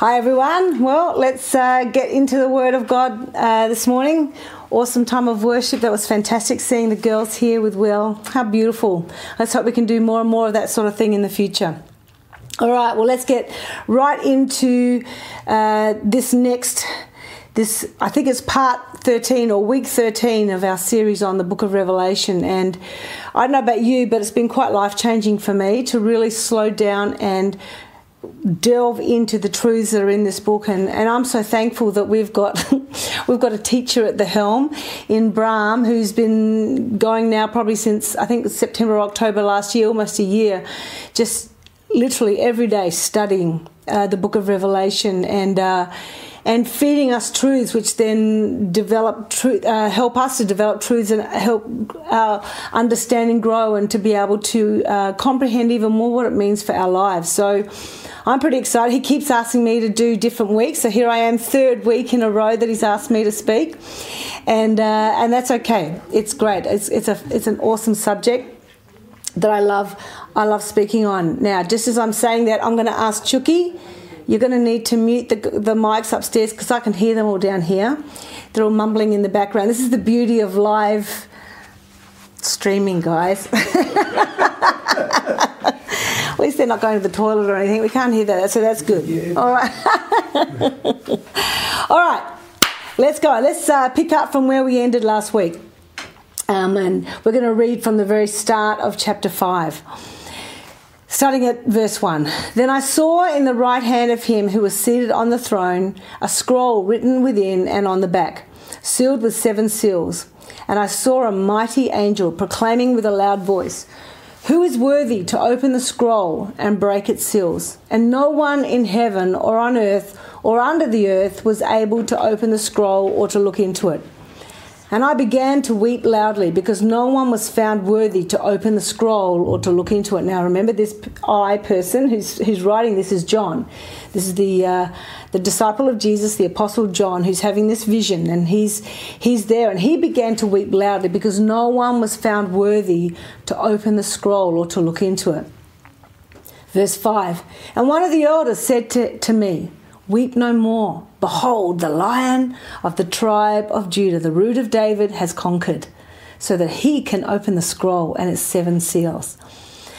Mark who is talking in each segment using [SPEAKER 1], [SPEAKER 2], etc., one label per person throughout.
[SPEAKER 1] Hi, everyone. Well, let's uh, get into the Word of God uh, this morning. Awesome time of worship. That was fantastic seeing the girls here with Will. How beautiful. Let's hope we can do more and more of that sort of thing in the future. All right, well, let's get right into uh, this next. This, I think it's part 13 or week 13 of our series on the book of Revelation. And I don't know about you, but it's been quite life changing for me to really slow down and delve into the truths that are in this book and, and I'm so thankful that we've got we've got a teacher at the helm in Brahm who's been going now probably since I think September October last year almost a year just literally every day studying uh, the book of Revelation. And uh, and feeding us truths which then develop truth, uh, help us to develop truths and help our understanding grow and to be able to uh, comprehend even more what it means for our lives. So I'm pretty excited. He keeps asking me to do different weeks, so here I am, third week in a row that he's asked me to speak, and uh, and that's okay. It's great. It's it's a it's an awesome subject that I love. I love speaking on. Now, just as I'm saying that, I'm going to ask Chucky. You're going to need to mute the, the mics upstairs because I can hear them all down here. They're all mumbling in the background. This is the beauty of live streaming, guys. At least they're not going to the toilet or anything. We can't hear that, so that's good. All right. All right. Let's go. Let's uh, pick up from where we ended last week. Um, and we're going to read from the very start of chapter 5. Starting at verse 1. Then I saw in the right hand of him who was seated on the throne a scroll written within and on the back, sealed with seven seals. And I saw a mighty angel proclaiming with a loud voice, who is worthy to open the scroll and break its seals? And no one in heaven or on earth or under the earth was able to open the scroll or to look into it. And I began to weep loudly because no one was found worthy to open the scroll or to look into it. Now, remember, this I person who's, who's writing this is John. This is the, uh, the disciple of Jesus, the apostle John, who's having this vision, and he's, he's there. And he began to weep loudly because no one was found worthy to open the scroll or to look into it. Verse 5 And one of the elders said to, to me, Weep no more. Behold, the lion of the tribe of Judah, the root of David, has conquered, so that he can open the scroll and its seven seals.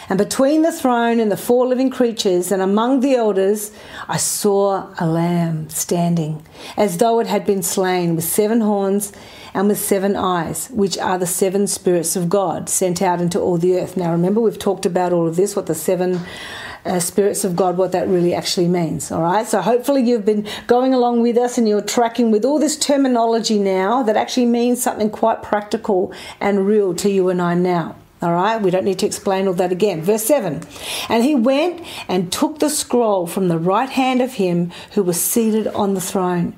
[SPEAKER 1] And between the throne and the four living creatures, and among the elders, I saw a lamb standing, as though it had been slain, with seven horns and with seven eyes, which are the seven spirits of God sent out into all the earth. Now, remember, we've talked about all of this, what the seven uh, spirits of God, what that really actually means. All right. So hopefully you've been going along with us and you're tracking with all this terminology now that actually means something quite practical and real to you and I now. All right, we don't need to explain all that again. Verse 7 And he went and took the scroll from the right hand of him who was seated on the throne.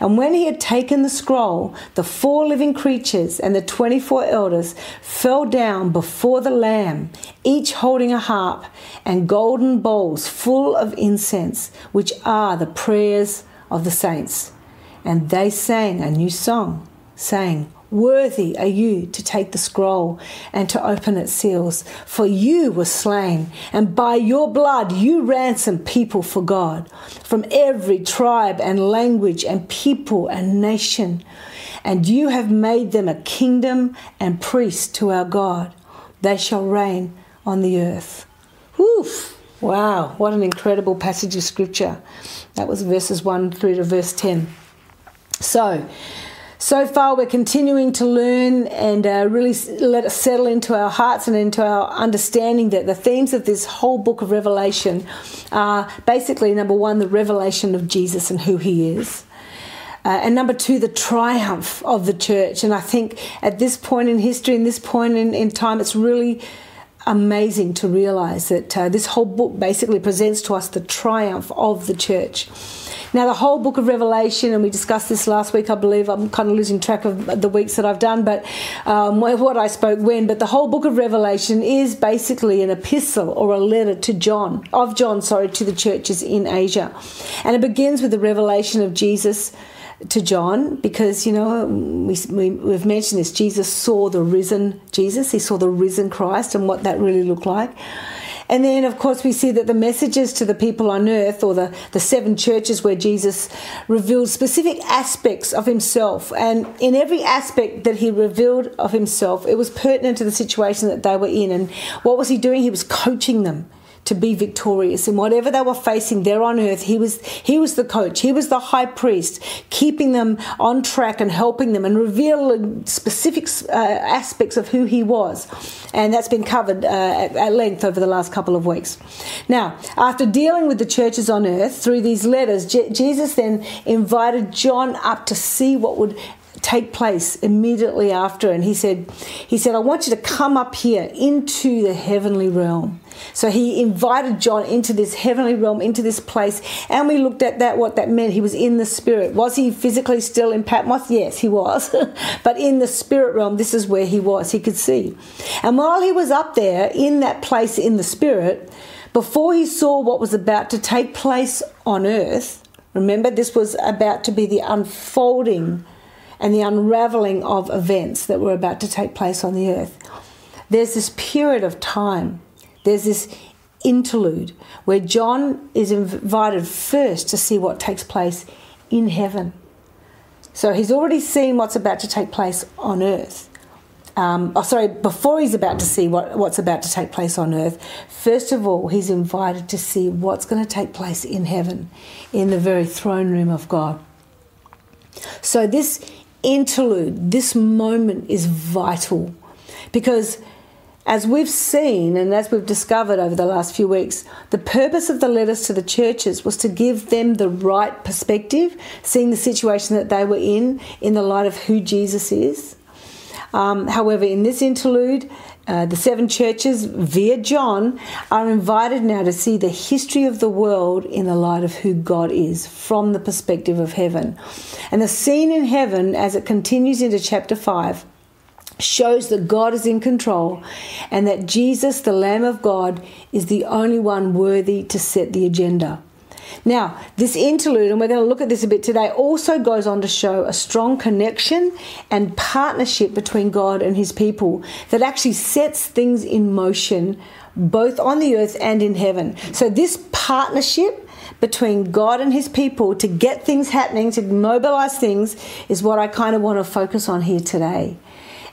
[SPEAKER 1] And when he had taken the scroll, the four living creatures and the 24 elders fell down before the Lamb, each holding a harp and golden bowls full of incense, which are the prayers of the saints. And they sang a new song, saying, Worthy are you to take the scroll and to open its seals, for you were slain, and by your blood you ransomed people for God from every tribe and language and people and nation. And you have made them a kingdom and priests to our God. They shall reign on the earth. Woof! Wow, what an incredible passage of scripture. That was verses 1 through to verse 10. So, so far, we're continuing to learn and uh, really let it settle into our hearts and into our understanding that the themes of this whole book of Revelation are basically number one, the revelation of Jesus and who he is. Uh, and number two, the triumph of the church. And I think at this point in history, in this point in, in time, it's really amazing to realize that uh, this whole book basically presents to us the triumph of the church. Now, the whole book of Revelation, and we discussed this last week, I believe. I'm kind of losing track of the weeks that I've done, but um, what I spoke when. But the whole book of Revelation is basically an epistle or a letter to John, of John, sorry, to the churches in Asia. And it begins with the revelation of Jesus to John because, you know, we, we, have mentioned this. Jesus saw the risen Jesus, he saw the risen Christ and what that really looked like. And then, of course, we see that the messages to the people on earth, or the, the seven churches where Jesus revealed specific aspects of himself. And in every aspect that he revealed of himself, it was pertinent to the situation that they were in. And what was he doing? He was coaching them to be victorious in whatever they were facing there on earth. He was he was the coach. He was the high priest, keeping them on track and helping them and revealing specific uh, aspects of who he was. And that's been covered uh, at, at length over the last couple of weeks. Now, after dealing with the churches on earth through these letters, Je- Jesus then invited John up to see what would take place immediately after and he said he said I want you to come up here into the heavenly realm so he invited John into this heavenly realm, into this place, and we looked at that, what that meant. He was in the spirit. Was he physically still in Patmos? Yes, he was. but in the spirit realm, this is where he was. He could see. And while he was up there in that place in the spirit, before he saw what was about to take place on earth, remember this was about to be the unfolding and the unraveling of events that were about to take place on the earth. There's this period of time there's this interlude where John is invited first to see what takes place in heaven. So he's already seen what's about to take place on earth. Um, oh, sorry, before he's about to see what, what's about to take place on earth, first of all, he's invited to see what's going to take place in heaven, in the very throne room of God. So, this interlude, this moment is vital because as we've seen and as we've discovered over the last few weeks, the purpose of the letters to the churches was to give them the right perspective, seeing the situation that they were in in the light of who Jesus is. Um, however, in this interlude, uh, the seven churches, via John, are invited now to see the history of the world in the light of who God is from the perspective of heaven. And the scene in heaven, as it continues into chapter 5, shows that God is in control and that Jesus, the Lamb of God, is the only one worthy to set the agenda. Now, this interlude, and we're going to look at this a bit today, also goes on to show a strong connection and partnership between God and his people that actually sets things in motion both on the earth and in heaven. So, this partnership between God and his people to get things happening, to mobilize things, is what I kind of want to focus on here today.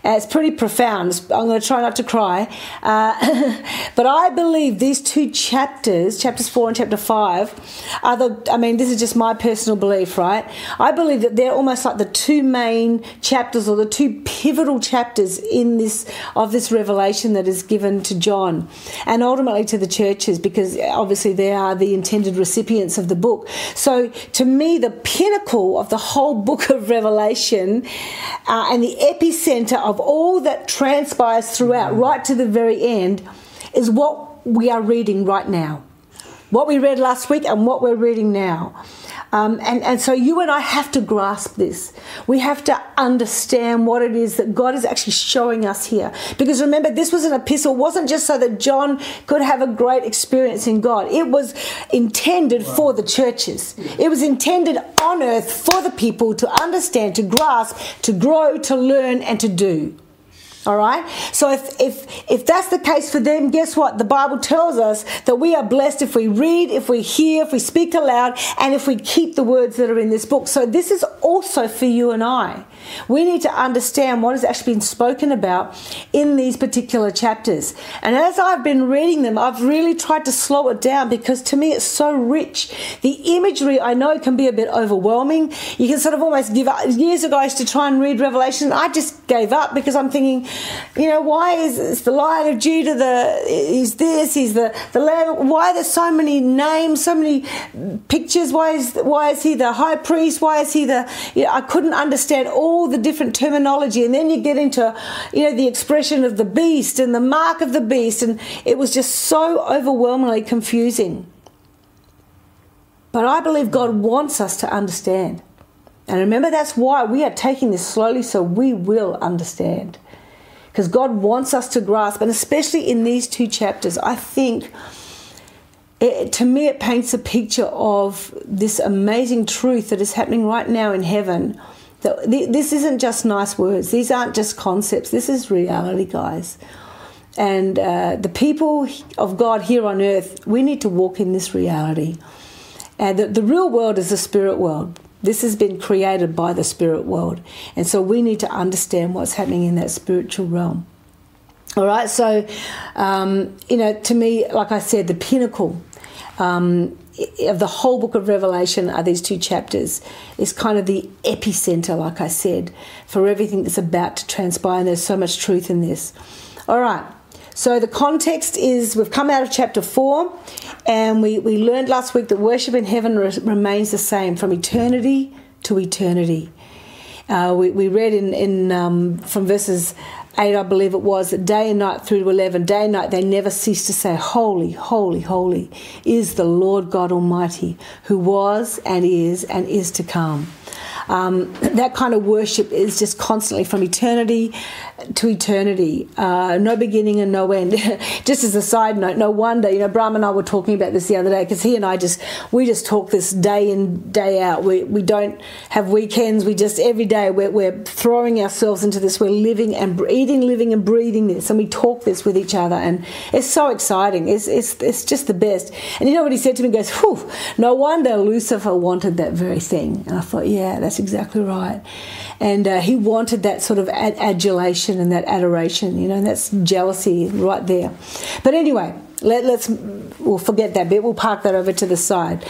[SPEAKER 1] Uh, it's pretty profound. I'm going to try not to cry. Uh, but I believe these two chapters, chapters four and chapter five, are the, I mean, this is just my personal belief, right? I believe that they're almost like the two main chapters or the two pivotal chapters in this, of this revelation that is given to John and ultimately to the churches because obviously they are the intended recipients of the book. So to me, the pinnacle of the whole book of Revelation uh, and the epicenter of all that transpires throughout, mm-hmm. right to the very end, is what we are reading right now. What we read last week and what we're reading now. Um, and, and so you and I have to grasp this. We have to understand what it is that God is actually showing us here. Because remember, this was an epistle, it wasn't just so that John could have a great experience in God. It was intended for the churches. It was intended on earth for the people to understand, to grasp, to grow, to learn, and to do. All right. So if if if that's the case for them, guess what? The Bible tells us that we are blessed if we read, if we hear, if we speak aloud, and if we keep the words that are in this book. So this is also for you and I. We need to understand what has actually been spoken about in these particular chapters. And as I've been reading them, I've really tried to slow it down because to me it's so rich. The imagery I know can be a bit overwhelming. You can sort of almost give up. Years ago, I used to try and read Revelation. I just gave up because I'm thinking, you know, why is the Lion of Judah? The is this? He's the the Lamb. Why are there so many names, so many pictures? Why is why is he the High Priest? Why is he the? You know, I couldn't understand all the different terminology, and then you get into, you know, the expression of the beast and the mark of the beast, and it was just so overwhelmingly confusing. But I believe God wants us to understand. And remember, that's why we are taking this slowly so we will understand because God wants us to grasp, and especially in these two chapters, I think. It, to me, it paints a picture of this amazing truth that is happening right now in heaven. That this isn't just nice words; these aren't just concepts. This is reality, guys. and uh, the people of God here on earth, we need to walk in this reality. And the, the real world is the spirit world. This has been created by the spirit world. And so we need to understand what's happening in that spiritual realm. All right, so, um, you know, to me, like I said, the pinnacle um, of the whole book of Revelation are these two chapters. It's kind of the epicenter, like I said, for everything that's about to transpire. And there's so much truth in this. All right, so the context is we've come out of chapter 4 and we, we learned last week that worship in heaven re- remains the same from eternity to eternity. Uh, we, we read in, in um, from verses 8, I believe it was, day and night through to 11, day and night, they never ceased to say, Holy, holy, holy is the Lord God Almighty, who was and is and is to come. Um, that kind of worship is just constantly from eternity to eternity, uh, no beginning and no end. just as a side note, no wonder, you know, Brahm and I were talking about this the other day because he and I just, we just talk this day in, day out. We, we don't have weekends. We just, every day, we're, we're throwing ourselves into this. We're living and eating, living and breathing this. And we talk this with each other. And it's so exciting. It's, it's, it's just the best. And you know what he said to me? He goes, whew, no wonder Lucifer wanted that very thing. And I thought, yeah, that's exactly right. And uh, he wanted that sort of ad- adulation and that adoration, you know, and that's jealousy right there. But anyway, let, us we'll forget that bit. We'll park that over to the side.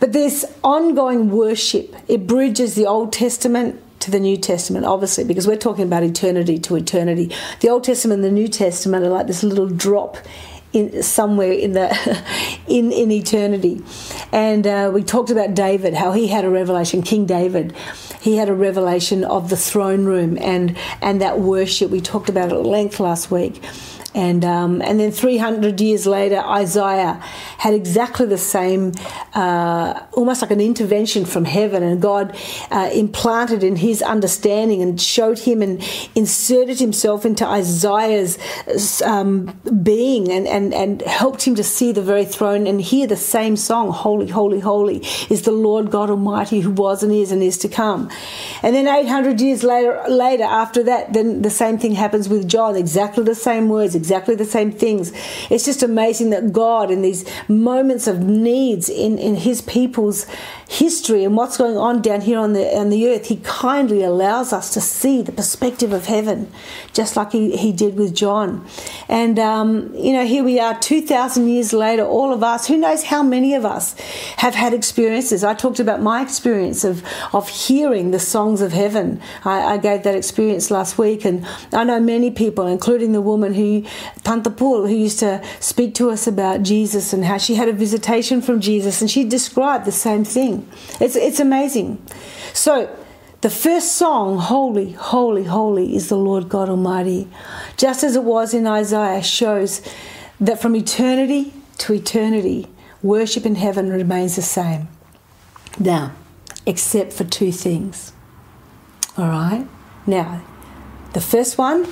[SPEAKER 1] But this ongoing worship, it bridges the Old Testament to the New Testament, obviously, because we're talking about eternity to eternity. The Old Testament and the New Testament are like this little drop in somewhere in the in in eternity. And uh, we talked about David, how he had a revelation. King David, he had a revelation of the throne room and and that worship. We talked about it at length last week. And, um, and then 300 years later, Isaiah had exactly the same, uh, almost like an intervention from heaven, and God uh, implanted in his understanding and showed him and inserted himself into Isaiah's um, being and, and, and helped him to see the very throne and hear the same song Holy, Holy, Holy is the Lord God Almighty who was and is and is to come. And then 800 years later, later after that, then the same thing happens with John, exactly the same words exactly the same things. It's just amazing that God, in these moments of needs in, in His people's history and what's going on down here on the on the earth, He kindly allows us to see the perspective of heaven, just like He, he did with John. And um, you know, here we are, two thousand years later. All of us, who knows how many of us, have had experiences. I talked about my experience of of hearing the songs of heaven. I, I gave that experience last week, and I know many people, including the woman who Pantapul, who used to speak to us about Jesus and how she had a visitation from Jesus, and she described the same thing. It's, it's amazing. So, the first song, Holy, Holy, Holy, is the Lord God Almighty, just as it was in Isaiah, shows that from eternity to eternity, worship in heaven remains the same. Now, except for two things. All right? Now, the first one,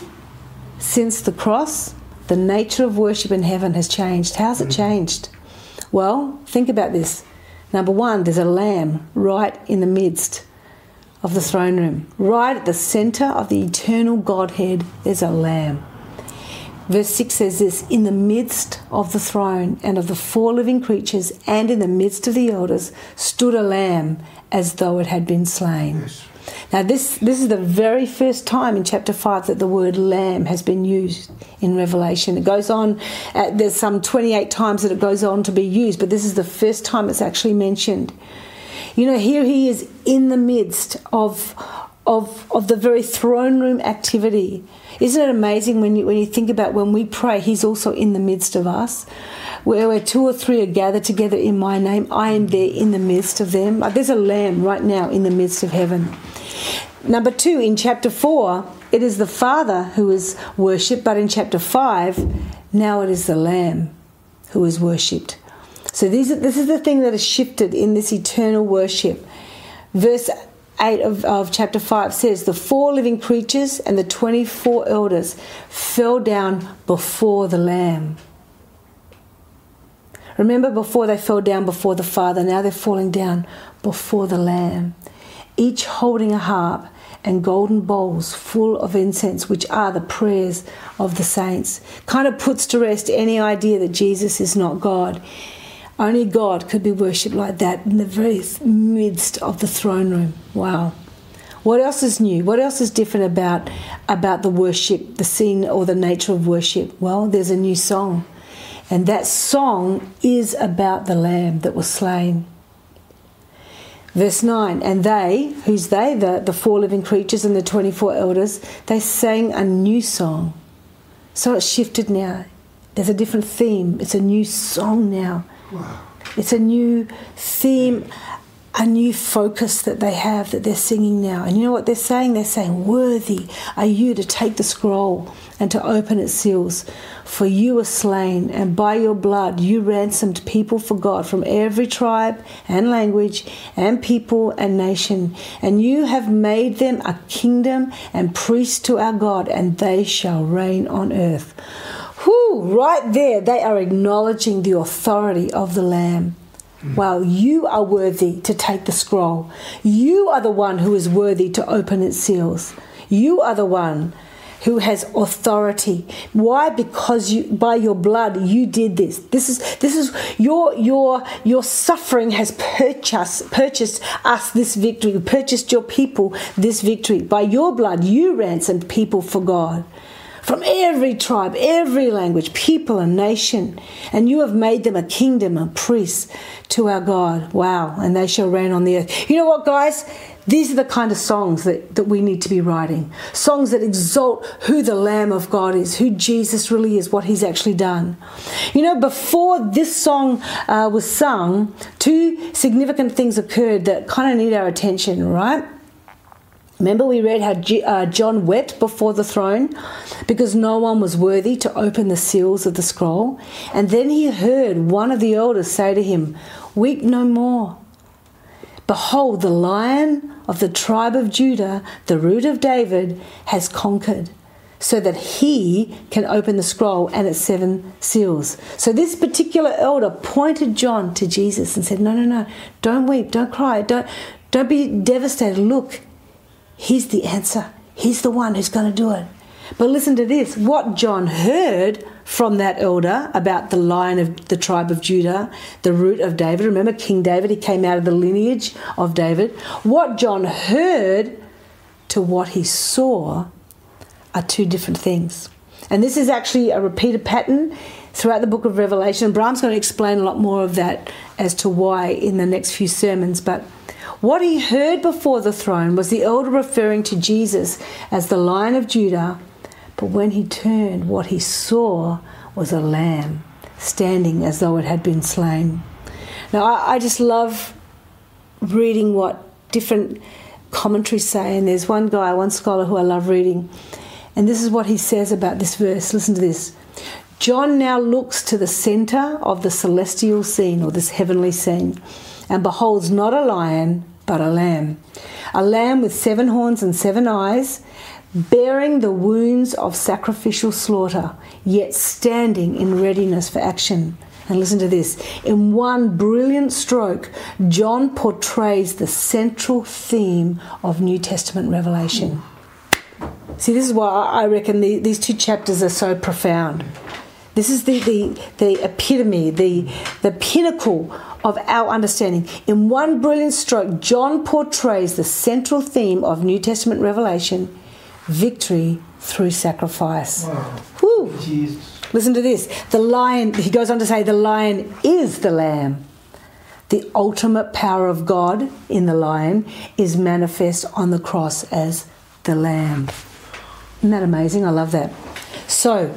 [SPEAKER 1] since the cross, the nature of worship in heaven has changed. How's it mm. changed? Well, think about this. Number one, there's a lamb right in the midst of the throne room. Right at the center of the eternal Godhead, there's a lamb. Verse 6 says this In the midst of the throne and of the four living creatures and in the midst of the elders stood a lamb as though it had been slain. Yes. Now, this, this is the very first time in chapter 5 that the word lamb has been used in Revelation. It goes on, uh, there's some 28 times that it goes on to be used, but this is the first time it's actually mentioned. You know, here he is in the midst of, of, of the very throne room activity. Isn't it amazing when you, when you think about when we pray, he's also in the midst of us? Where, where two or three are gathered together in my name, I am there in the midst of them. There's a lamb right now in the midst of heaven. Number two, in chapter 4, it is the Father who is worshipped, but in chapter 5, now it is the Lamb who is worshipped. So these, this is the thing that is shifted in this eternal worship. Verse 8 of, of chapter 5 says, The four living creatures and the 24 elders fell down before the Lamb. Remember, before they fell down before the Father, now they're falling down before the Lamb each holding a harp and golden bowls full of incense, which are the prayers of the saints. Kind of puts to rest any idea that Jesus is not God. Only God could be worshipped like that in the very midst of the throne room. Wow. What else is new? What else is different about about the worship, the scene or the nature of worship? Well, there's a new song. And that song is about the lamb that was slain. Verse 9, and they, who's they? The, the four living creatures and the 24 elders, they sang a new song. So it's shifted now. There's a different theme. It's a new song now. Wow. It's a new theme, a new focus that they have that they're singing now. And you know what they're saying? They're saying, Worthy are you to take the scroll and to open its seals. For you were slain, and by your blood you ransomed people for God from every tribe and language and people and nation. And you have made them a kingdom and priests to our God, and they shall reign on earth. Whew, right there, they are acknowledging the authority of the Lamb. Well, you are worthy to take the scroll. You are the one who is worthy to open its seals. You are the one who has authority. Why? Because you by your blood you did this. This is this is your your your suffering has purchased purchased us this victory, You purchased your people this victory. By your blood you ransomed people for God. From every tribe, every language, people, and nation. And you have made them a kingdom, a priest to our God. Wow. And they shall reign on the earth. You know what, guys? These are the kind of songs that, that we need to be writing. Songs that exalt who the Lamb of God is, who Jesus really is, what he's actually done. You know, before this song uh, was sung, two significant things occurred that kind of need our attention, right? Remember, we read how G- uh, John wept before the throne because no one was worthy to open the seals of the scroll. And then he heard one of the elders say to him, Weep no more. Behold, the lion of the tribe of Judah, the root of David, has conquered, so that he can open the scroll and its seven seals. So this particular elder pointed John to Jesus and said, No, no, no, don't weep, don't cry, don't, don't be devastated. Look, he's the answer. He's the one who's going to do it. But listen to this what John heard from that elder about the lion of the tribe of Judah, the root of David. Remember King David, he came out of the lineage of David. What John heard to what he saw are two different things. And this is actually a repeated pattern throughout the book of Revelation. Bram's going to explain a lot more of that as to why in the next few sermons. But what he heard before the throne was the elder referring to Jesus as the Lion of Judah but when he turned, what he saw was a lamb standing as though it had been slain. Now, I, I just love reading what different commentaries say, and there's one guy, one scholar who I love reading, and this is what he says about this verse. Listen to this. John now looks to the center of the celestial scene or this heavenly scene and beholds not a lion but a lamb. A lamb with seven horns and seven eyes, bearing the wounds of sacrificial slaughter, yet standing in readiness for action. And listen to this. In one brilliant stroke, John portrays the central theme of New Testament revelation. See, this is why I reckon the, these two chapters are so profound. This is the, the, the epitome, the, the pinnacle of our understanding. In one brilliant stroke, John portrays the central theme of New Testament revelation victory through sacrifice. Wow. Woo. Listen to this. The lion, he goes on to say, the lion is the lamb. The ultimate power of God in the lion is manifest on the cross as the lamb. Isn't that amazing? I love that. So,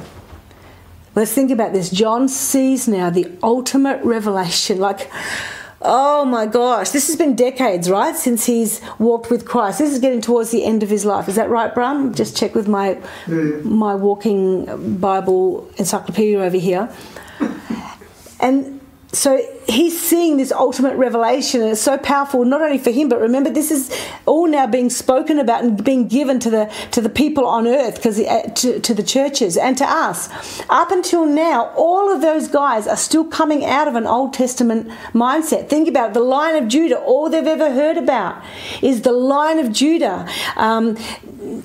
[SPEAKER 1] let's think about this. John sees now the ultimate revelation. Like, Oh my gosh, this has been decades, right, since he's walked with Christ. This is getting towards the end of his life. Is that right, Bram? Just check with my my walking Bible encyclopedia over here. And so he's seeing this ultimate revelation and it's so powerful not only for him but remember this is all now being spoken about and being given to the to the people on earth because uh, to, to the churches and to us. Up until now all of those guys are still coming out of an old testament mindset. Think about it, the lion of judah all they've ever heard about is the lion of judah. Um,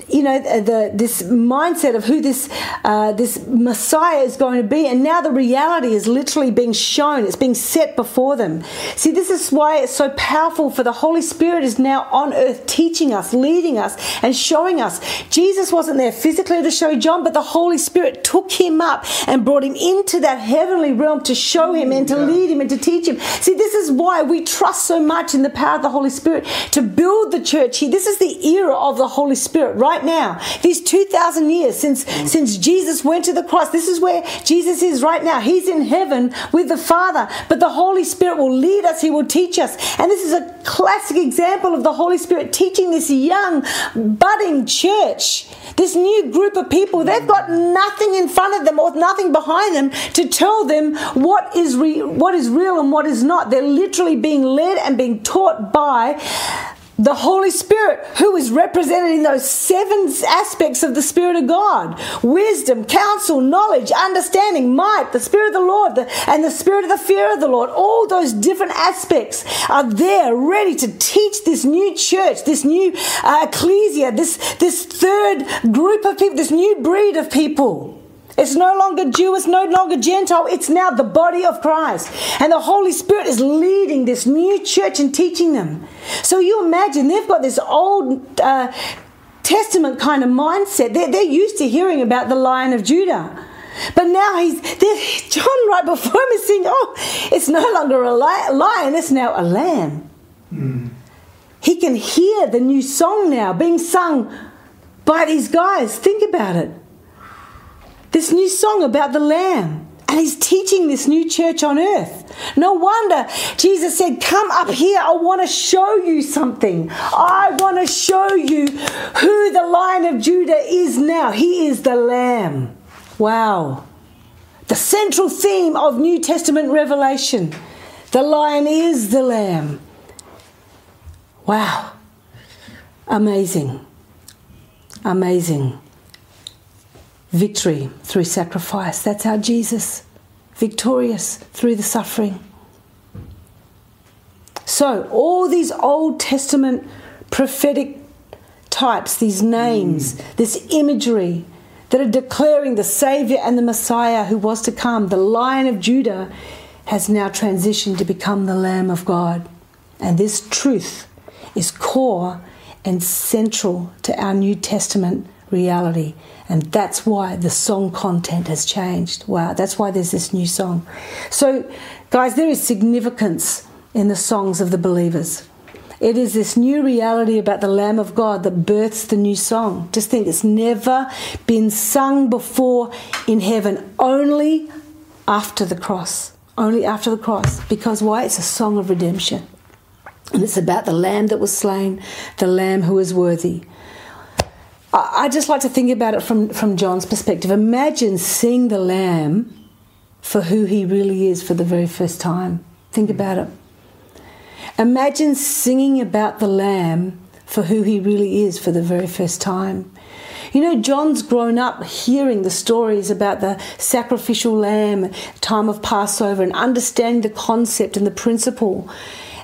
[SPEAKER 1] you know the, this mindset of who this uh, this Messiah is going to be, and now the reality is literally being shown. It's being set before them. See, this is why it's so powerful. For the Holy Spirit is now on earth, teaching us, leading us, and showing us. Jesus wasn't there physically to show John, but the Holy Spirit took him up and brought him into that heavenly realm to show him and to yeah. lead him and to teach him. See, this is why we trust so much in the power of the Holy Spirit to build the church here. This is the era of the Holy Spirit right now. These 2,000 years since, since Jesus went to the cross, this is where Jesus is right now. He's in heaven with the Father, but the Holy Spirit will lead us, He will teach us. And this is a classic example of the Holy Spirit teaching this young, budding church, this new group of people. They've got nothing in front of them or nothing behind them to tell them what is, re- what is real and what is not. They're literally being led and being taught by the Holy Spirit, who is represented in those seven aspects of the Spirit of God wisdom, counsel, knowledge, understanding, might, the Spirit of the Lord, the, and the Spirit of the fear of the Lord. All those different aspects are there ready to teach this new church, this new uh, ecclesia, this, this third group of people, this new breed of people. It's no longer Jew, it's no longer Gentile, it's now the body of Christ. And the Holy Spirit is leading this new church and teaching them. So you imagine they've got this old uh, Testament kind of mindset. They're, they're used to hearing about the Lion of Judah. But now he's John right before him is saying, "Oh, it's no longer a lion; it's now a lamb." Mm. He can hear the new song now being sung by these guys. Think about it this new song about the Lamb. And he's teaching this new church on earth. No wonder Jesus said, Come up here. I want to show you something. I want to show you who the Lion of Judah is now. He is the Lamb. Wow. The central theme of New Testament revelation the Lion is the Lamb. Wow. Amazing. Amazing victory through sacrifice. That's how Jesus, victorious through the suffering. So, all these Old Testament prophetic types, these names, mm. this imagery that are declaring the Savior and the Messiah who was to come, the Lion of Judah, has now transitioned to become the Lamb of God. And this truth is core and central to our New Testament reality. And that's why the song content has changed. Wow, that's why there's this new song. So, guys, there is significance in the songs of the believers. It is this new reality about the Lamb of God that births the new song. Just think, it's never been sung before in heaven, only after the cross. Only after the cross. Because why? It's a song of redemption. And it's about the Lamb that was slain, the Lamb who is worthy. I just like to think about it from, from John's perspective. Imagine seeing the Lamb for who he really is for the very first time. Think about it. Imagine singing about the Lamb for who he really is for the very first time. You know, John's grown up hearing the stories about the sacrificial lamb, time of Passover, and understanding the concept and the principle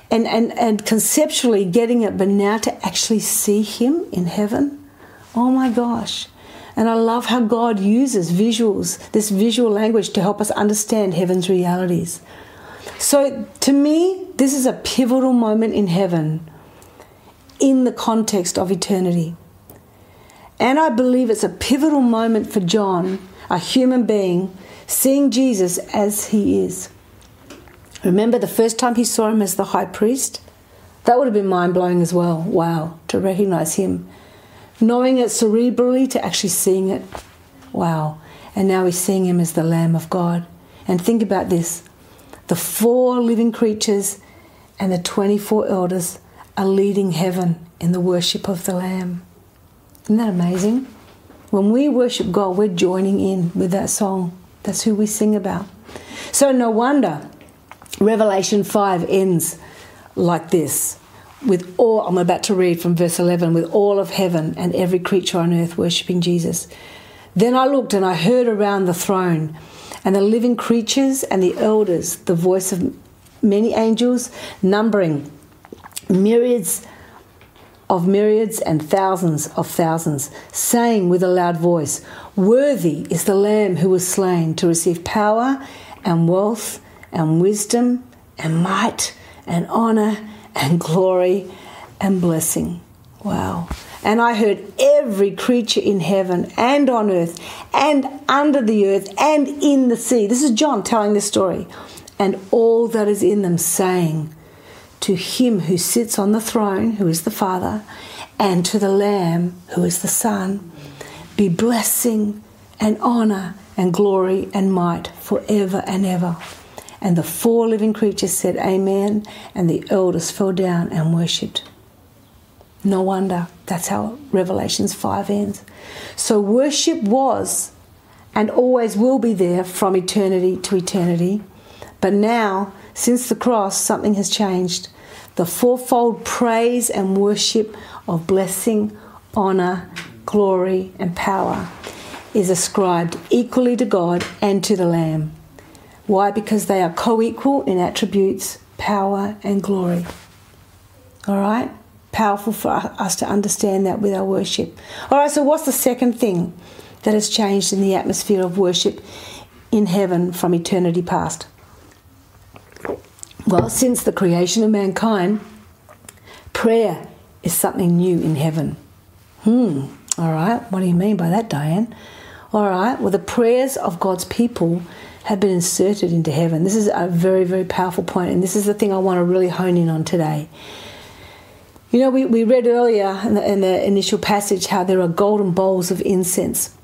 [SPEAKER 1] and, and, and conceptually getting it, but now to actually see him in heaven Oh my gosh. And I love how God uses visuals, this visual language, to help us understand heaven's realities. So, to me, this is a pivotal moment in heaven in the context of eternity. And I believe it's a pivotal moment for John, a human being, seeing Jesus as he is. Remember the first time he saw him as the high priest? That would have been mind blowing as well. Wow, to recognize him knowing it cerebrally to actually seeing it. Wow. And now we're seeing him as the Lamb of God. And think about this the four living creatures and the 24 elders are leading heaven in the worship of the Lamb. Isn't that amazing? When we worship God, we're joining in with that song. That's who we sing about. So, no wonder Revelation 5 ends like this with all, I'm about to read from verse 11, with all of heaven and every creature on earth worshipping Jesus. Then I looked and I heard around the throne and the living creatures and the elders the voice of many angels, numbering myriads of myriads and thousands of thousands, saying with a loud voice, Worthy is the Lamb who was slain to receive power and wealth and wisdom and might and honor and glory and blessing. Wow. And I heard every creature in heaven and on earth and under the earth and in the sea. This is John telling this story. And all that is in them saying, To him who sits on the throne, who is the Father, and to the Lamb, who is the Son, be blessing and honor and glory and might forever and ever. And the four living creatures said, Amen. And the elders fell down and worshipped. No wonder. That's how Revelations 5 ends. So worship was and always will be there from eternity to eternity. But now, since the cross, something has changed. The fourfold praise and worship of blessing, honor, glory, and power is ascribed equally to God and to the Lamb. Why? Because they are co equal in attributes, power, and glory. All right? Powerful for us to understand that with our worship. All right, so what's the second thing that has changed in the atmosphere of worship in heaven from eternity past? Well, since the creation of mankind, prayer is something new in heaven. Hmm, all right, what do you mean by that, Diane? All right, well, the prayers of God's people have been inserted into heaven. This is a very, very powerful point, and this is the thing I want to really hone in on today. You know, we, we read earlier in the, in the initial passage how there are golden bowls of incense.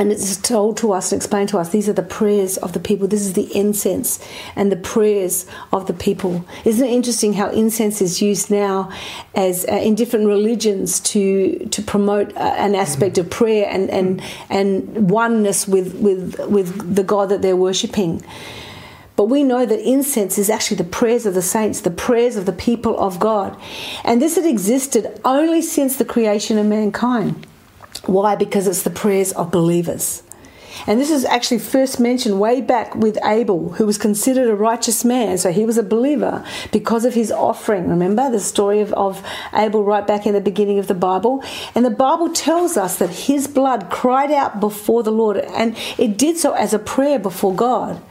[SPEAKER 1] And it's told to us and explained to us these are the prayers of the people. This is the incense and the prayers of the people. Isn't it interesting how incense is used now as uh, in different religions to to promote uh, an aspect of prayer and and and oneness with with with the God that they're worshiping. But we know that incense is actually the prayers of the saints, the prayers of the people of God. And this had existed only since the creation of mankind. Why? Because it's the prayers of believers. And this is actually first mentioned way back with Abel, who was considered a righteous man. So he was a believer because of his offering. Remember the story of, of Abel right back in the beginning of the Bible? And the Bible tells us that his blood cried out before the Lord, and it did so as a prayer before God.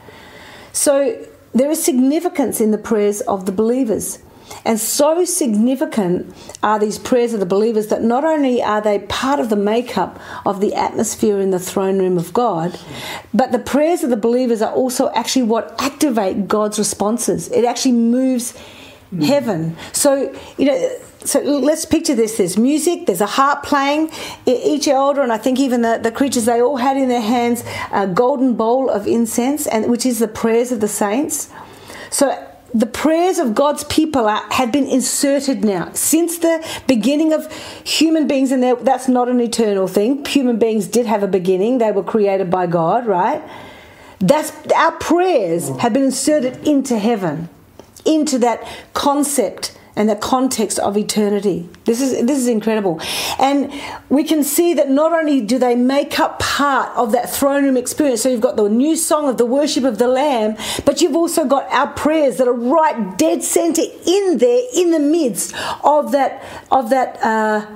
[SPEAKER 1] So there is significance in the prayers of the believers. And so significant are these prayers of the believers that not only are they part of the makeup of the atmosphere in the throne room of God, but the prayers of the believers are also actually what activate God's responses. It actually moves mm. heaven. So, you know, so let's picture this there's music there's a harp playing each elder and i think even the, the creatures they all had in their hands a golden bowl of incense and which is the prayers of the saints so the prayers of God's people are, have been inserted now since the beginning of human beings, and that's not an eternal thing. Human beings did have a beginning; they were created by God, right? That's our prayers have been inserted into heaven, into that concept and the context of eternity. This is this is incredible. And we can see that not only do they make up part of that throne room experience, so you've got the new song of the worship of the Lamb, but you've also got our prayers that are right dead center in there, in the midst of that of that uh,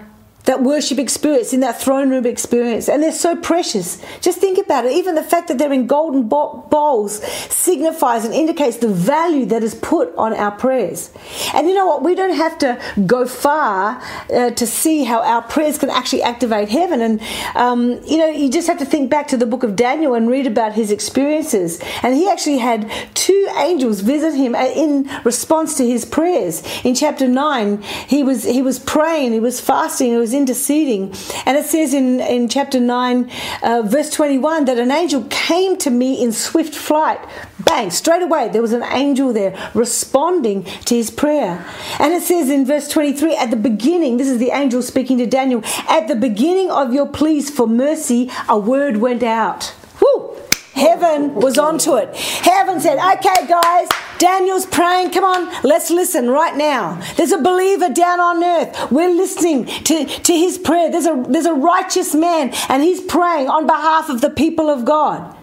[SPEAKER 1] that worship experience, in that throne room experience. And they're so precious. Just think about it. Even the fact that they're in golden bowls signifies and indicates the value that is put on our prayers. And you know what? We don't have to go far uh, to see how our prayers can actually activate heaven. And, um, you know, you just have to think back to the book of Daniel and read about his experiences. And he actually had two angels visit him uh, in response to his prayers. In chapter 9, he was, he was praying, he was fasting, he was interceding. And it says in, in chapter 9, uh, verse 21, that an angel came to me in swift flight. Bang, straight away, there was an angel there responding to his prayer. And it says in verse 23, at the beginning, this is the angel speaking to Daniel, at the beginning of your pleas for mercy, a word went out. Woo! Heaven was onto it. Heaven said, okay, guys, Daniel's praying. Come on, let's listen right now. There's a believer down on earth. We're listening to, to his prayer. There's a, there's a righteous man, and he's praying on behalf of the people of God.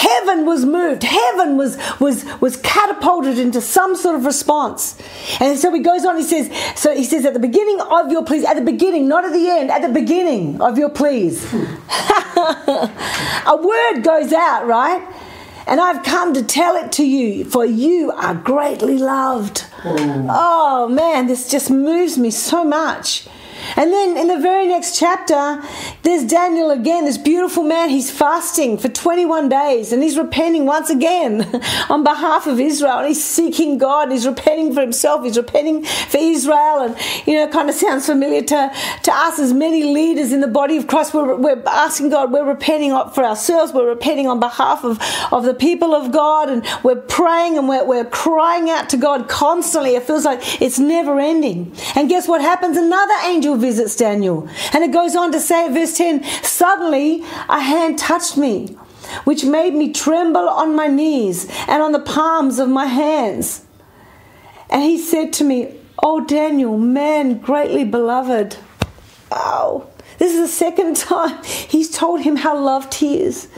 [SPEAKER 1] Heaven was moved. Heaven was, was, was catapulted into some sort of response. And so he goes on, he says, so he says, at the beginning of your pleas, at the beginning, not at the end, at the beginning of your pleas. a word goes out, right? And I've come to tell it to you, for you are greatly loved. Oh, oh man, this just moves me so much. And then in the very next chapter, there's Daniel again, this beautiful man. He's fasting for 21 days and he's repenting once again on behalf of Israel. He's seeking God. He's repenting for himself. He's repenting for Israel. And, you know, it kind of sounds familiar to, to us as many leaders in the body of Christ. We're, we're asking God, we're repenting for ourselves. We're repenting on behalf of, of the people of God. And we're praying and we're, we're crying out to God constantly. It feels like it's never ending. And guess what happens? Another angel visits Daniel. And it goes on to say, verse 10 Suddenly a hand touched me, which made me tremble on my knees and on the palms of my hands. And he said to me, Oh, Daniel, man greatly beloved. Oh, this is the second time he's told him how loved he is.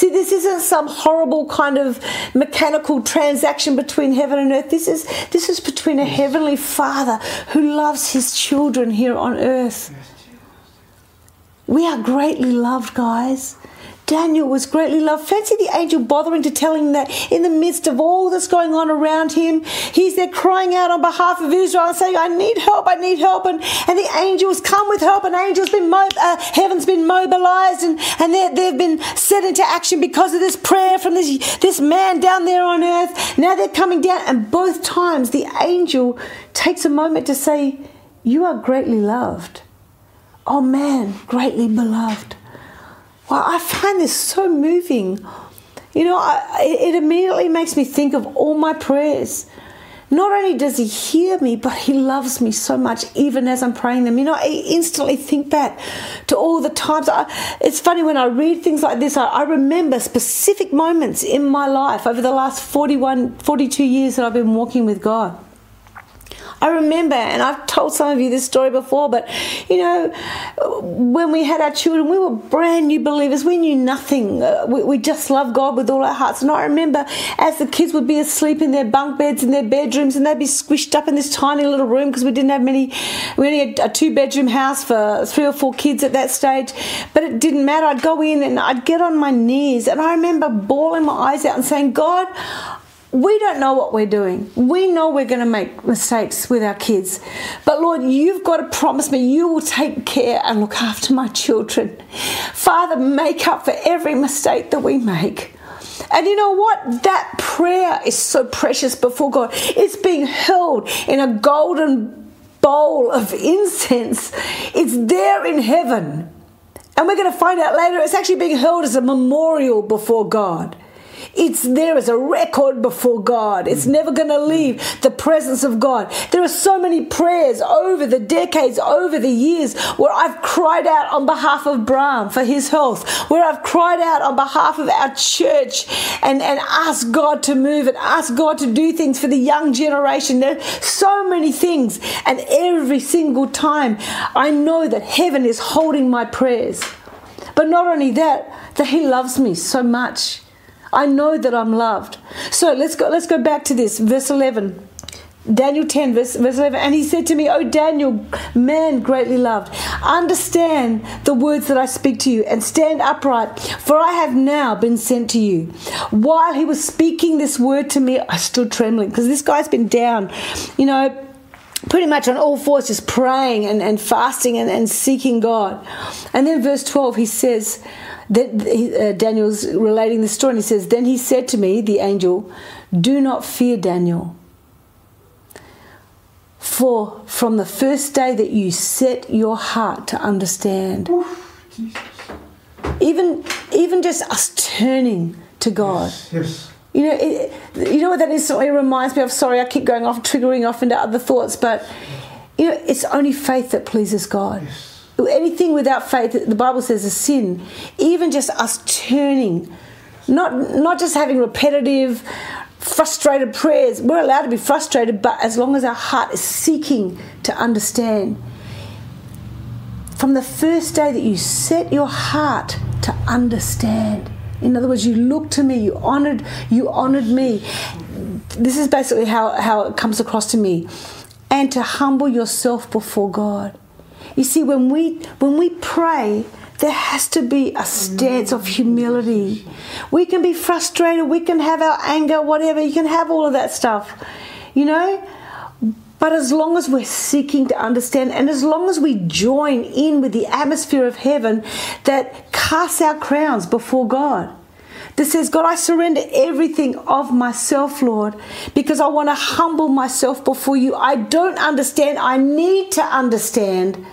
[SPEAKER 1] See, this isn't some horrible kind of mechanical transaction between heaven and earth. This is this is between a heavenly Father who loves his children here on earth. We are greatly loved, guys. Daniel was greatly loved. Fancy the angel bothering to tell him that in the midst of all that's going on around him, he's there crying out on behalf of Israel and saying, I need help, I need help. And, and the angels come with help, and angels been mo- uh, heaven's been mobilized, and, and they've been set into action because of this prayer from this, this man down there on earth. Now they're coming down, and both times the angel takes a moment to say, You are greatly loved. Oh man, greatly beloved. Well, I find this so moving. You know, I, it immediately makes me think of all my prayers. Not only does he hear me, but he loves me so much, even as I'm praying them. You know, I instantly think back to all the times. I, it's funny when I read things like this, I, I remember specific moments in my life over the last 41, 42 years that I've been walking with God. I remember, and I've told some of you this story before, but you know, when we had our children, we were brand new believers. We knew nothing. Uh, we, we, just loved God with all our hearts. And I remember as the kids would be asleep in their bunk beds in their bedrooms, and they'd be squished up in this tiny little room because we didn't have many. We only had a two bedroom house for three or four kids at that stage, but it didn't matter. I'd go in and I'd get on my knees, and I remember bawling my eyes out and saying, God, we don't know what we're doing. We know we're going to make mistakes with our kids. But Lord, you've got to promise me you will take care and look after my children. Father, make up for every mistake that we make. And you know what? That prayer is so precious before God. It's being held in a golden bowl of incense, it's there in heaven. And we're going to find out later it's actually being held as a memorial before God. It's there as a record before God. It's mm. never going to leave the presence of God. There are so many prayers over the decades, over the years, where I've cried out on behalf of Bram for his health, where I've cried out on behalf of our church and, and asked God to move and asked God to do things for the young generation. There are so many things. And every single time, I know that heaven is holding my prayers. But not only that, that He loves me so much. I know that I'm loved. So let's go let's go back to this verse 11. Daniel 10, verse, verse 11. And he said to me, Oh, Daniel, man greatly loved, understand the words that I speak to you and stand upright, for I have now been sent to you. While he was speaking this word to me, I stood trembling because this guy's been down, you know, pretty much on all fours, just praying and, and fasting and, and seeking God. And then verse 12, he says, that uh, Daniel's relating the story, and he says, Then he said to me, the angel, Do not fear, Daniel. For from the first day that you set your heart to understand, even even just us turning to God.
[SPEAKER 2] Yes, yes.
[SPEAKER 1] You know, it, you know what that instantly reminds me of. Sorry, I keep going off, triggering off into other thoughts, but you know, it's only faith that pleases God.
[SPEAKER 2] Yes
[SPEAKER 1] anything without faith, the Bible says, is sin. Even just us turning, not not just having repetitive frustrated prayers. We're allowed to be frustrated, but as long as our heart is seeking to understand. From the first day that you set your heart to understand. In other words, you looked to me, you honored, you honored me. This is basically how, how it comes across to me. And to humble yourself before God. You see, when we when we pray, there has to be a stance of humility. We can be frustrated, we can have our anger, whatever, you can have all of that stuff, you know? But as long as we're seeking to understand and as long as we join in with the atmosphere of heaven that casts our crowns before God, that says, God, I surrender everything of myself, Lord, because I want to humble myself before you. I don't understand. I need to understand.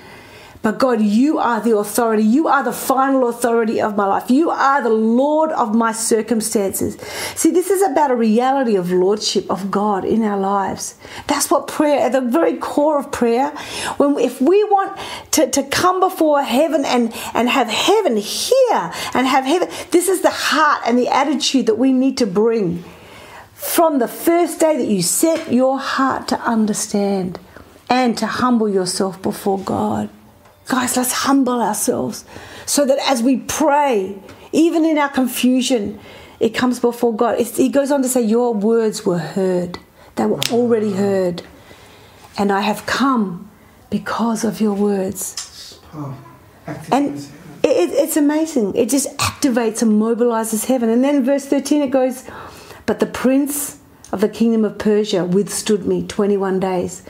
[SPEAKER 1] But God, you are the authority. You are the final authority of my life. You are the Lord of my circumstances. See, this is about a reality of lordship of God in our lives. That's what prayer, at the very core of prayer, when if we want to, to come before heaven and, and have heaven here and have heaven, this is the heart and the attitude that we need to bring from the first day that you set your heart to understand and to humble yourself before God. Guys, let's humble ourselves so that as we pray, even in our confusion, it comes before God. It's, he goes on to say, Your words were heard, they were already heard, and I have come because of your words. and it, it's amazing. It just activates and mobilizes heaven. And then verse 13 it goes, But the prince of the kingdom of Persia withstood me 21 days.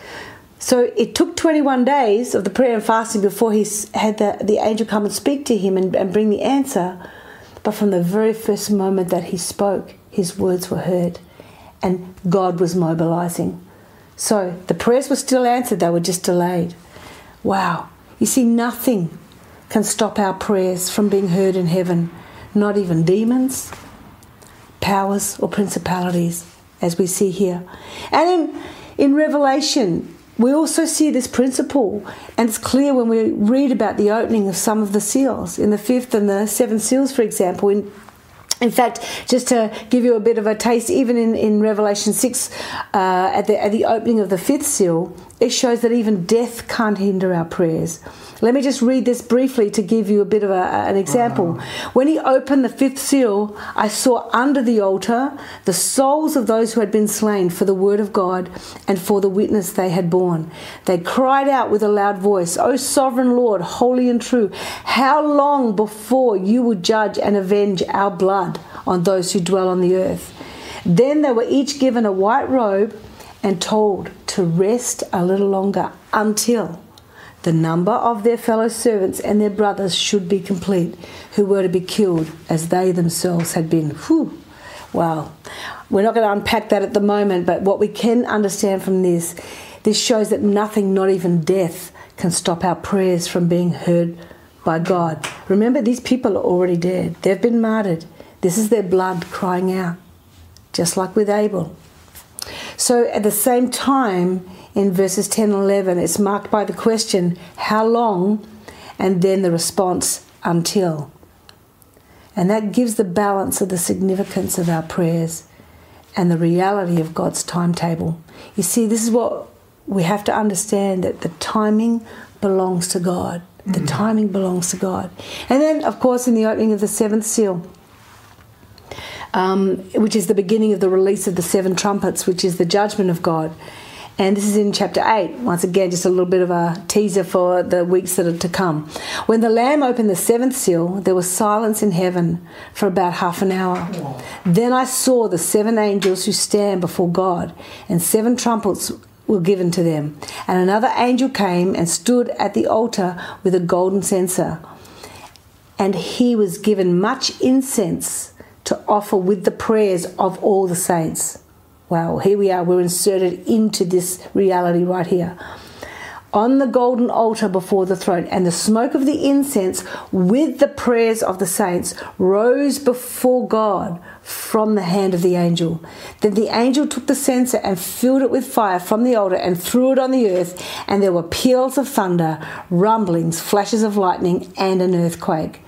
[SPEAKER 1] So it took 21 days of the prayer and fasting before he had the, the angel come and speak to him and, and bring the answer. But from the very first moment that he spoke, his words were heard and God was mobilizing. So the prayers were still answered, they were just delayed. Wow. You see, nothing can stop our prayers from being heard in heaven, not even demons, powers, or principalities, as we see here. And in, in Revelation, we also see this principle, and it's clear when we read about the opening of some of the seals. In the fifth and the seventh seals, for example, in in fact, just to give you a bit of a taste, even in, in Revelation 6, uh, at, the, at the opening of the fifth seal, it shows that even death can't hinder our prayers. Let me just read this briefly to give you a bit of a, an example. Wow. When he opened the fifth seal, I saw under the altar the souls of those who had been slain for the word of God and for the witness they had borne. They cried out with a loud voice, O sovereign Lord, holy and true, how long before you will judge and avenge our blood on those who dwell on the earth? Then they were each given a white robe and told to rest a little longer until the number of their fellow servants and their brothers should be complete, who were to be killed as they themselves had been. Whew. Wow. We're not going to unpack that at the moment, but what we can understand from this, this shows that nothing, not even death, can stop our prayers from being heard by God. Remember, these people are already dead, they've been martyred. This is their blood crying out, just like with Abel. So at the same time, in verses 10 and 11, it's marked by the question, How long? and then the response, Until. And that gives the balance of the significance of our prayers and the reality of God's timetable. You see, this is what we have to understand that the timing belongs to God. The mm-hmm. timing belongs to God. And then, of course, in the opening of the seventh seal, um, which is the beginning of the release of the seven trumpets, which is the judgment of God. And this is in chapter 8. Once again, just a little bit of a teaser for the weeks that are to come. When the Lamb opened the seventh seal, there was silence in heaven for about half an hour. Then I saw the seven angels who stand before God, and seven trumpets were given to them. And another angel came and stood at the altar with a golden censer. And he was given much incense to offer with the prayers of all the saints. Wow, here we are, we're inserted into this reality right here. On the golden altar before the throne, and the smoke of the incense with the prayers of the saints rose before God from the hand of the angel. Then the angel took the censer and filled it with fire from the altar and threw it on the earth, and there were peals of thunder, rumblings, flashes of lightning, and an earthquake.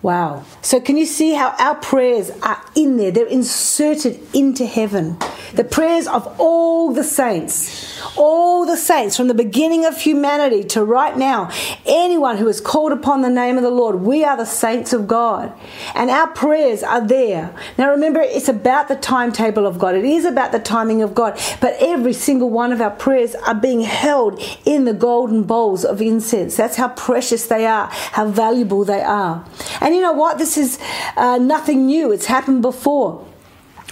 [SPEAKER 1] Wow. So, can you see how our prayers are in there? They're inserted into heaven. The prayers of all the saints, all the saints from the beginning of humanity to right now, anyone who has called upon the name of the Lord, we are the saints of God. And our prayers are there. Now, remember, it's about the timetable of God, it is about the timing of God. But every single one of our prayers are being held in the golden bowls of incense. That's how precious they are, how valuable they are. And you know what? This is uh, nothing new, it's happened before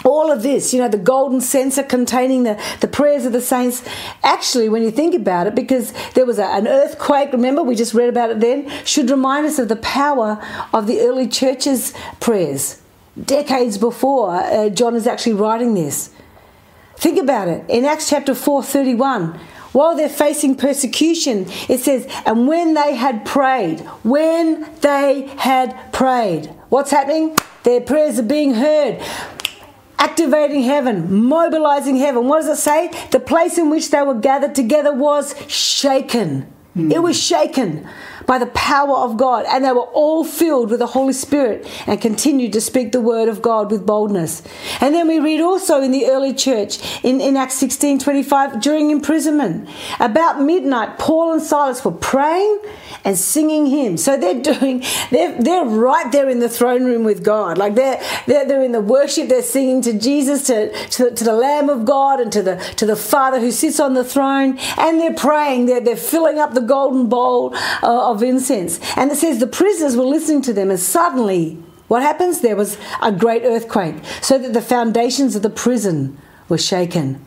[SPEAKER 1] all of this, you know, the golden censer containing the, the prayers of the saints, actually, when you think about it, because there was a, an earthquake, remember, we just read about it then, should remind us of the power of the early church's prayers. Decades before, uh, John is actually writing this. Think about it. In Acts chapter 4 31, while they're facing persecution, it says, and when they had prayed, when they had prayed, what's happening? Their prayers are being heard activating heaven, mobilizing heaven. What does it say? The place in which they were gathered together was shaken. Mm. It was shaken by the power of God, and they were all filled with the Holy Spirit and continued to speak the word of God with boldness. And then we read also in the early church in, in Acts 16 25 during imprisonment. About midnight, Paul and Silas were praying and singing hymns. So they're doing, they're, they're right there in the throne room with God. Like they're, they're, they're in the worship, they're singing to Jesus, to, to, to the Lamb of God, and to the, to the Father who sits on the throne, and they're praying, they're, they're filling up the golden bowl uh, of incense. And it says the prisoners were listening to them, and suddenly, what happens? There was a great earthquake, so that the foundations of the prison were shaken.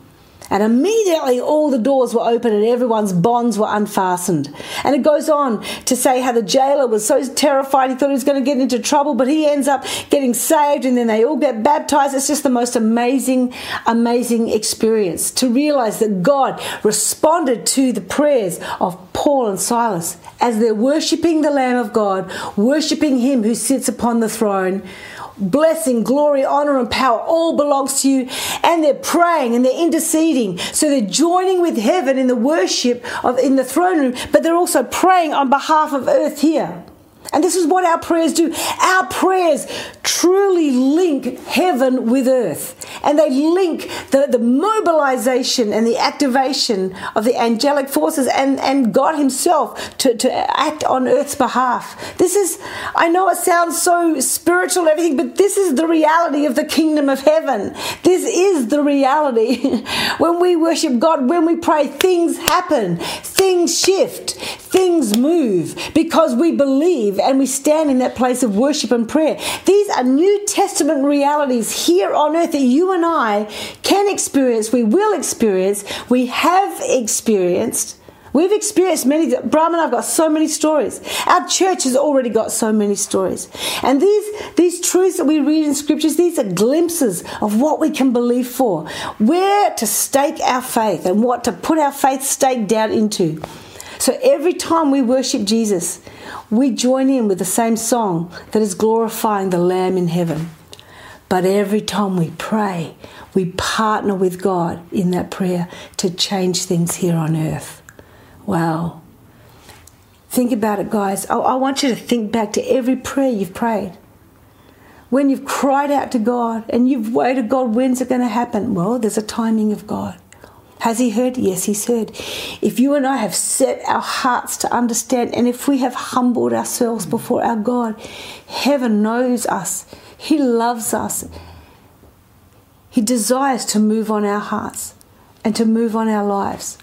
[SPEAKER 1] And immediately all the doors were open and everyone's bonds were unfastened. And it goes on to say how the jailer was so terrified he thought he was going to get into trouble, but he ends up getting saved and then they all get baptized. It's just the most amazing, amazing experience to realize that God responded to the prayers of Paul and Silas as they're worshiping the Lamb of God, worshiping Him who sits upon the throne blessing, glory, honor, and power all belongs to you. And they're praying and they're interceding. So they're joining with heaven in the worship of in the throne room, but they're also praying on behalf of earth here. And this is what our prayers do. Our prayers truly link heaven with earth. And they link the, the mobilization and the activation of the angelic forces and, and God Himself to, to act on earth's behalf. This is, I know it sounds so spiritual and everything, but this is the reality of the kingdom of heaven. This is the reality. when we worship God, when we pray, things happen, things shift, things move because we believe and we stand in that place of worship and prayer. These are New Testament realities here on earth that you and I can experience, we will experience, we have experienced. We've experienced many. Bram and, I've got so many stories. Our church has already got so many stories. And these, these truths that we read in scriptures, these are glimpses of what we can believe for, where to stake our faith and what to put our faith stake down into. So every time we worship Jesus, we join in with the same song that is glorifying the Lamb in heaven. But every time we pray, we partner with God in that prayer to change things here on earth. Wow. Think about it, guys. I, I want you to think back to every prayer you've prayed. When you've cried out to God and you've waited, God, when's it going to happen? Well, there's a timing of God. Has he heard? Yes, he's heard. If you and I have set our hearts to understand, and if we have humbled ourselves before our God, heaven knows us. He loves us. He desires to move on our hearts and to move on our lives.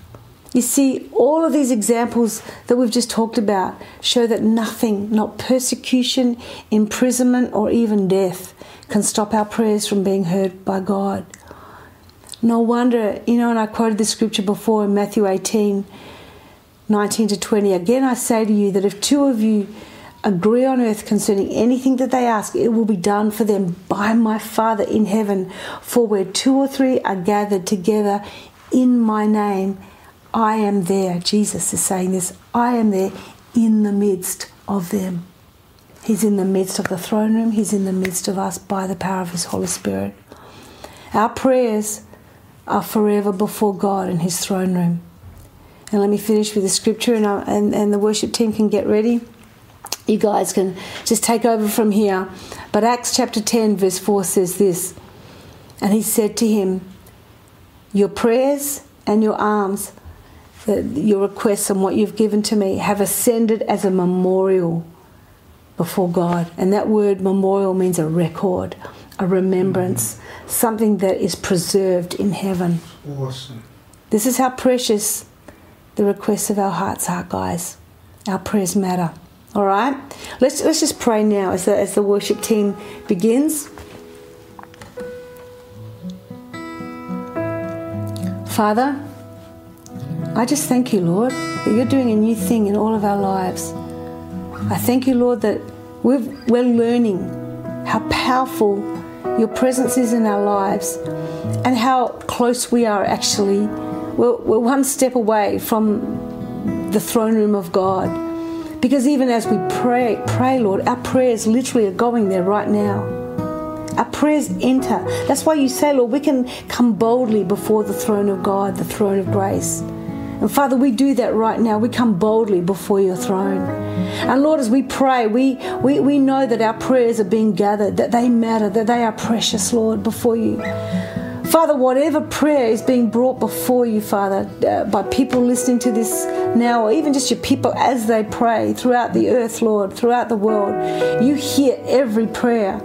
[SPEAKER 1] You see, all of these examples that we've just talked about show that nothing, not persecution, imprisonment, or even death, can stop our prayers from being heard by God. No wonder, you know, and I quoted this scripture before in Matthew 18 19 to 20. Again, I say to you that if two of you agree on earth concerning anything that they ask, it will be done for them by my Father in heaven. For where two or three are gathered together in my name, I am there. Jesus is saying this I am there in the midst of them. He's in the midst of the throne room, He's in the midst of us by the power of His Holy Spirit. Our prayers are forever before God in His throne room. And let me finish with the scripture, and, I, and, and the worship team can get ready. You guys can just take over from here. But Acts chapter 10, verse 4 says this And he said to him, Your prayers and your alms, your requests and what you've given to me, have ascended as a memorial before God. And that word memorial means a record, a remembrance, something that is preserved in heaven.
[SPEAKER 2] Awesome.
[SPEAKER 1] This is how precious the requests of our hearts are, guys. Our prayers matter. All right? Let's, let's just pray now as the, as the worship team begins. Father, I just thank you, Lord, that you're doing a new thing in all of our lives. I thank you, Lord, that we're learning how powerful your presence is in our lives and how close we are actually. We're, we're one step away from the throne room of God. Because even as we pray, pray, Lord, our prayers literally are going there right now. Our prayers enter. That's why you say, Lord, we can come boldly before the throne of God, the throne of grace. And Father, we do that right now. We come boldly before your throne. And Lord, as we pray, we, we, we know that our prayers are being gathered, that they matter, that they are precious, Lord, before you. Father, whatever prayer is being brought before you, Father, uh, by people listening to this now, or even just your people as they pray throughout the earth, Lord, throughout the world, you hear every prayer.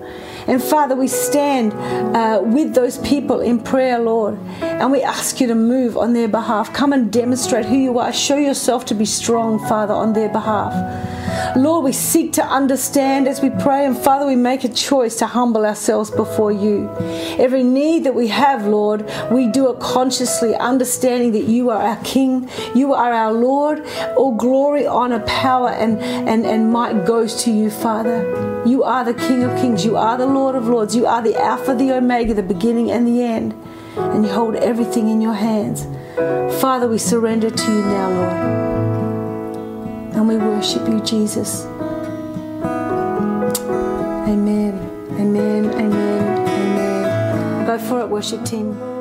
[SPEAKER 1] And Father, we stand uh, with those people in prayer, Lord, and we ask you to move on their behalf. Come and demonstrate who you are. Show yourself to be strong, Father, on their behalf. Lord, we seek to understand as we pray, and Father, we make a choice to humble ourselves before you. Every need that we have, Lord, we do it consciously, understanding that you are our King, you are our Lord. All glory, honor, power, and, and, and might goes to you, Father. You are the King of Kings, you are the Lord of Lords, you are the Alpha, the Omega, the beginning and the end, and you hold everything in your hands. Father, we surrender to you now, Lord and we worship you, Jesus. Amen. Amen. Amen. Amen. Go for it, worship team.